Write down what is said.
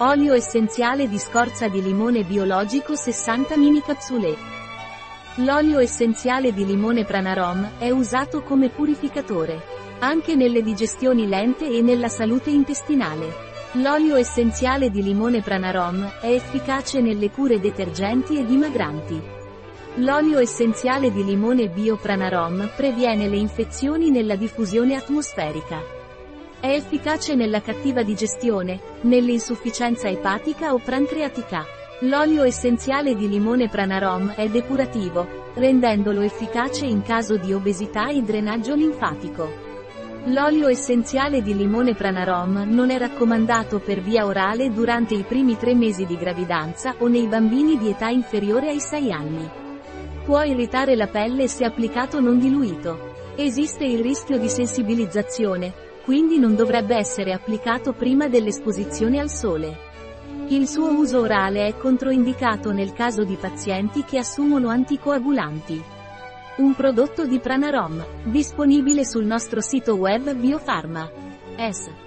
Olio essenziale di scorza di limone biologico 60 mini capsule. L'olio essenziale di limone Pranarom è usato come purificatore, anche nelle digestioni lente e nella salute intestinale. L'olio essenziale di limone Pranarom è efficace nelle cure detergenti e dimagranti. L'olio essenziale di limone Bio Pranarom previene le infezioni nella diffusione atmosferica. È efficace nella cattiva digestione, nell'insufficienza epatica o pancreatica. L'olio essenziale di limone Pranarom è depurativo, rendendolo efficace in caso di obesità e drenaggio linfatico. L'olio essenziale di limone Pranarom non è raccomandato per via orale durante i primi tre mesi di gravidanza o nei bambini di età inferiore ai 6 anni. Può irritare la pelle se applicato non diluito. Esiste il rischio di sensibilizzazione, quindi non dovrebbe essere applicato prima dell'esposizione al sole. Il suo uso orale è controindicato nel caso di pazienti che assumono anticoagulanti. Un prodotto di Pranarom, disponibile sul nostro sito web Biofarma. S.